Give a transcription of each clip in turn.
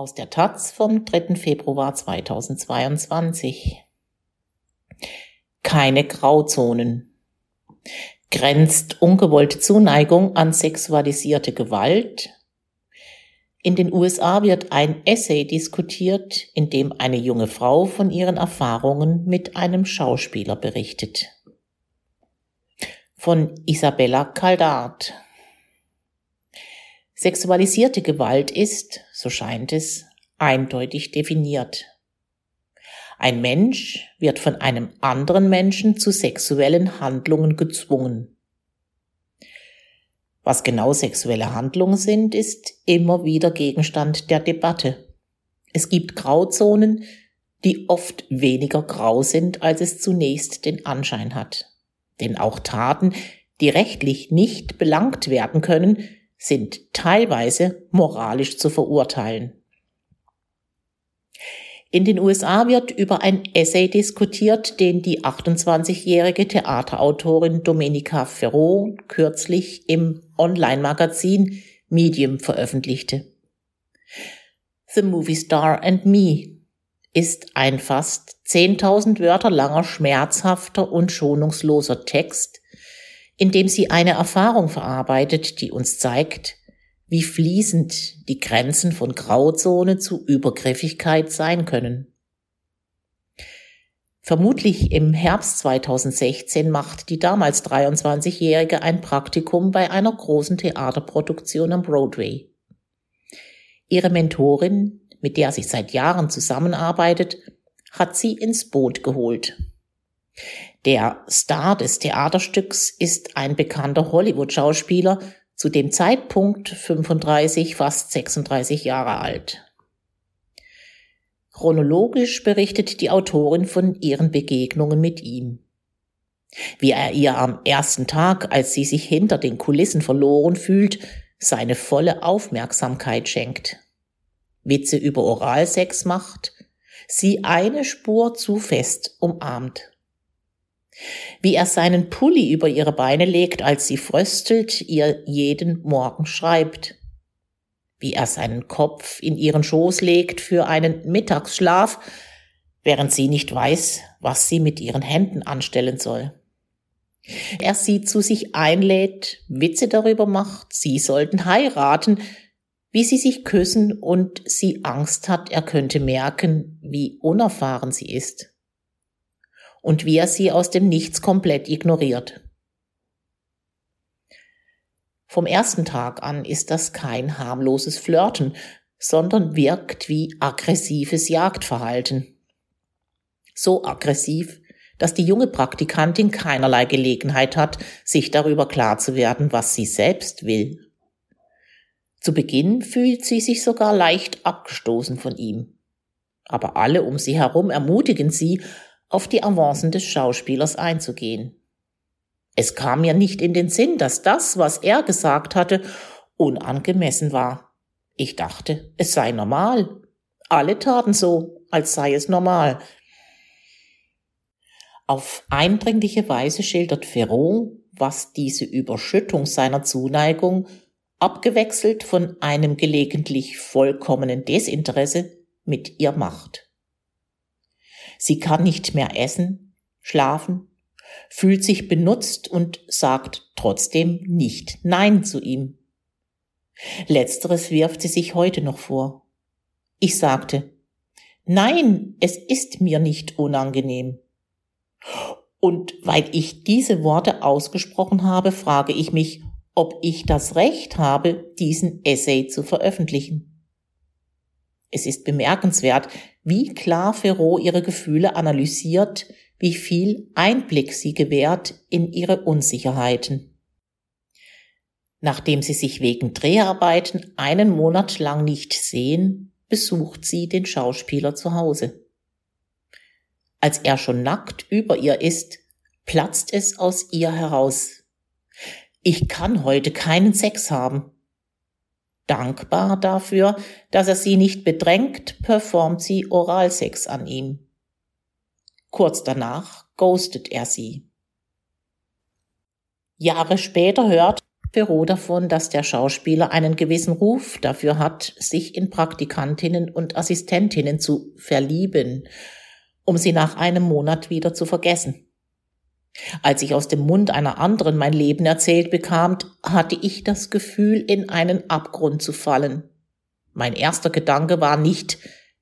Aus der Taz vom 3. Februar 2022. Keine Grauzonen. Grenzt ungewollte Zuneigung an sexualisierte Gewalt? In den USA wird ein Essay diskutiert, in dem eine junge Frau von ihren Erfahrungen mit einem Schauspieler berichtet. Von Isabella Caldart. Sexualisierte Gewalt ist, so scheint es, eindeutig definiert. Ein Mensch wird von einem anderen Menschen zu sexuellen Handlungen gezwungen. Was genau sexuelle Handlungen sind, ist immer wieder Gegenstand der Debatte. Es gibt Grauzonen, die oft weniger grau sind, als es zunächst den Anschein hat. Denn auch Taten, die rechtlich nicht belangt werden können, sind teilweise moralisch zu verurteilen. In den USA wird über ein Essay diskutiert, den die 28-jährige Theaterautorin Domenica Ferro kürzlich im Online-Magazin Medium veröffentlichte. The Movie Star and Me ist ein fast 10.000 Wörter langer schmerzhafter und schonungsloser Text, indem sie eine Erfahrung verarbeitet, die uns zeigt, wie fließend die Grenzen von Grauzone zu Übergriffigkeit sein können. Vermutlich im Herbst 2016 macht die damals 23-Jährige ein Praktikum bei einer großen Theaterproduktion am Broadway. Ihre Mentorin, mit der sie seit Jahren zusammenarbeitet, hat sie ins Boot geholt. Der Star des Theaterstücks ist ein bekannter Hollywood-Schauspieler, zu dem Zeitpunkt 35, fast 36 Jahre alt. Chronologisch berichtet die Autorin von ihren Begegnungen mit ihm. Wie er ihr am ersten Tag, als sie sich hinter den Kulissen verloren fühlt, seine volle Aufmerksamkeit schenkt. Witze über Oralsex macht, sie eine Spur zu fest umarmt wie er seinen Pulli über ihre Beine legt, als sie fröstelt, ihr jeden Morgen schreibt, wie er seinen Kopf in ihren Schoß legt für einen Mittagsschlaf, während sie nicht weiß, was sie mit ihren Händen anstellen soll. Er sie zu sich einlädt, Witze darüber macht, sie sollten heiraten, wie sie sich küssen und sie Angst hat, er könnte merken, wie unerfahren sie ist und wie er sie aus dem Nichts komplett ignoriert. Vom ersten Tag an ist das kein harmloses Flirten, sondern wirkt wie aggressives Jagdverhalten. So aggressiv, dass die junge Praktikantin keinerlei Gelegenheit hat, sich darüber klar zu werden, was sie selbst will. Zu Beginn fühlt sie sich sogar leicht abgestoßen von ihm. Aber alle um sie herum ermutigen sie, auf die Avancen des Schauspielers einzugehen. Es kam mir nicht in den Sinn, dass das, was er gesagt hatte, unangemessen war. Ich dachte, es sei normal. Alle taten so, als sei es normal. Auf eindringliche Weise schildert Ferrot, was diese Überschüttung seiner Zuneigung, abgewechselt von einem gelegentlich vollkommenen Desinteresse, mit ihr macht. Sie kann nicht mehr essen, schlafen, fühlt sich benutzt und sagt trotzdem nicht Nein zu ihm. Letzteres wirft sie sich heute noch vor. Ich sagte, Nein, es ist mir nicht unangenehm. Und weil ich diese Worte ausgesprochen habe, frage ich mich, ob ich das Recht habe, diesen Essay zu veröffentlichen. Es ist bemerkenswert, wie klar Ferrot ihre Gefühle analysiert, wie viel Einblick sie gewährt in ihre Unsicherheiten. Nachdem sie sich wegen Dreharbeiten einen Monat lang nicht sehen, besucht sie den Schauspieler zu Hause. Als er schon nackt über ihr ist, platzt es aus ihr heraus. Ich kann heute keinen Sex haben. Dankbar dafür, dass er sie nicht bedrängt, performt sie Oralsex an ihm. Kurz danach ghostet er sie. Jahre später hört, Perot davon, dass der Schauspieler einen gewissen Ruf dafür hat, sich in Praktikantinnen und Assistentinnen zu verlieben, um sie nach einem Monat wieder zu vergessen. Als ich aus dem Mund einer anderen mein Leben erzählt bekam, hatte ich das Gefühl, in einen Abgrund zu fallen. Mein erster Gedanke war nicht,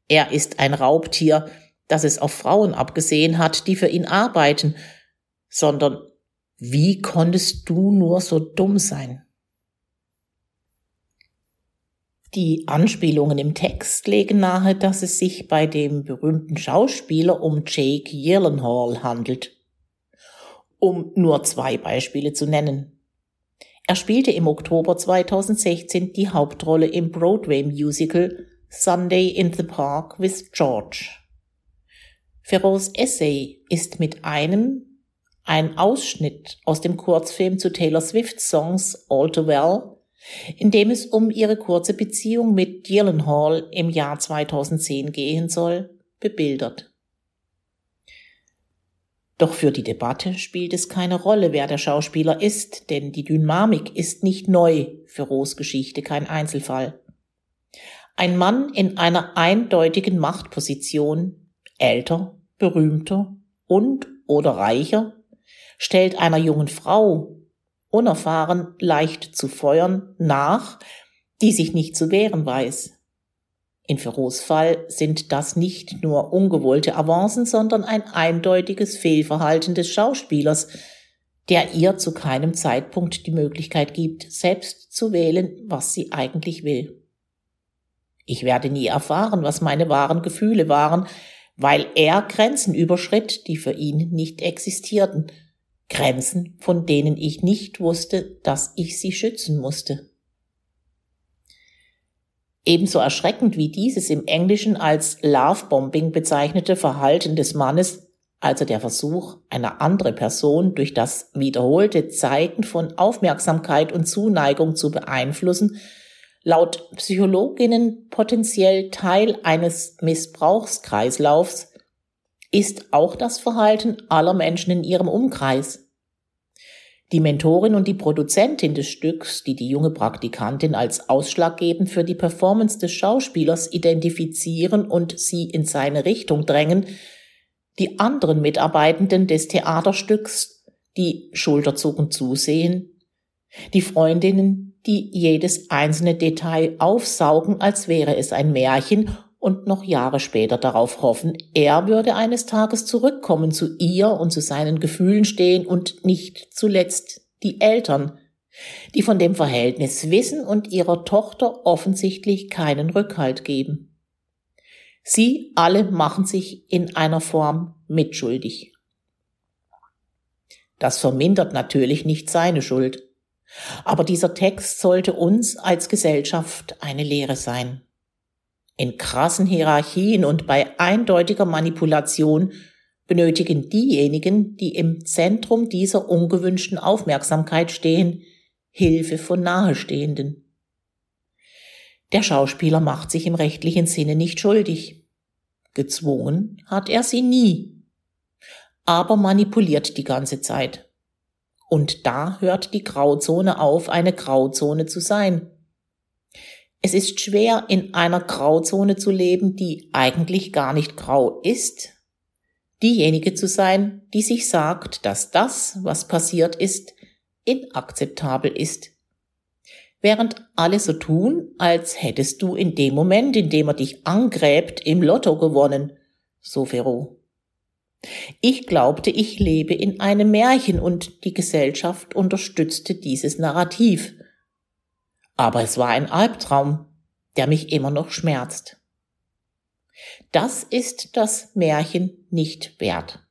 er ist ein Raubtier, das es auf Frauen abgesehen hat, die für ihn arbeiten, sondern wie konntest du nur so dumm sein? Die Anspielungen im Text legen nahe, dass es sich bei dem berühmten Schauspieler um Jake Gyllenhaal handelt. Um nur zwei Beispiele zu nennen. Er spielte im Oktober 2016 die Hauptrolle im Broadway-Musical Sunday in the Park with George. Ferros Essay ist mit einem ein Ausschnitt aus dem Kurzfilm zu Taylor Swift's Songs All Too Well, in dem es um ihre kurze Beziehung mit Gyllenhaal im Jahr 2010 gehen soll, bebildert. Doch für die Debatte spielt es keine Rolle, wer der Schauspieler ist, denn die Dynamik ist nicht neu, für Rohs Geschichte kein Einzelfall. Ein Mann in einer eindeutigen Machtposition, älter, berühmter und oder reicher, stellt einer jungen Frau, unerfahren, leicht zu feuern, nach, die sich nicht zu wehren weiß. In Ferros Fall sind das nicht nur ungewollte Avancen, sondern ein eindeutiges Fehlverhalten des Schauspielers, der ihr zu keinem Zeitpunkt die Möglichkeit gibt, selbst zu wählen, was sie eigentlich will. Ich werde nie erfahren, was meine wahren Gefühle waren, weil er Grenzen überschritt, die für ihn nicht existierten, Grenzen, von denen ich nicht wusste, dass ich sie schützen musste. Ebenso erschreckend wie dieses im Englischen als Lovebombing bezeichnete Verhalten des Mannes, also der Versuch, eine andere Person durch das wiederholte Zeigen von Aufmerksamkeit und Zuneigung zu beeinflussen, laut Psychologinnen potenziell Teil eines Missbrauchskreislaufs, ist auch das Verhalten aller Menschen in ihrem Umkreis. Die Mentorin und die Produzentin des Stücks, die die junge Praktikantin als ausschlaggebend für die Performance des Schauspielers identifizieren und sie in seine Richtung drängen, die anderen Mitarbeitenden des Theaterstücks, die schulterzuckend zusehen, die Freundinnen, die jedes einzelne Detail aufsaugen, als wäre es ein Märchen und noch Jahre später darauf hoffen, er würde eines Tages zurückkommen zu ihr und zu seinen Gefühlen stehen und nicht zuletzt die Eltern, die von dem Verhältnis wissen und ihrer Tochter offensichtlich keinen Rückhalt geben. Sie alle machen sich in einer Form mitschuldig. Das vermindert natürlich nicht seine Schuld. Aber dieser Text sollte uns als Gesellschaft eine Lehre sein. In krassen Hierarchien und bei eindeutiger Manipulation benötigen diejenigen, die im Zentrum dieser ungewünschten Aufmerksamkeit stehen, Hilfe von Nahestehenden. Der Schauspieler macht sich im rechtlichen Sinne nicht schuldig. Gezwungen hat er sie nie, aber manipuliert die ganze Zeit. Und da hört die Grauzone auf, eine Grauzone zu sein. Es ist schwer, in einer Grauzone zu leben, die eigentlich gar nicht grau ist. Diejenige zu sein, die sich sagt, dass das, was passiert ist, inakzeptabel ist. Während alle so tun, als hättest du in dem Moment, in dem er dich angräbt, im Lotto gewonnen, so Ferro. Ich glaubte, ich lebe in einem Märchen und die Gesellschaft unterstützte dieses Narrativ aber es war ein Albtraum, der mich immer noch schmerzt. Das ist das Märchen nicht wert.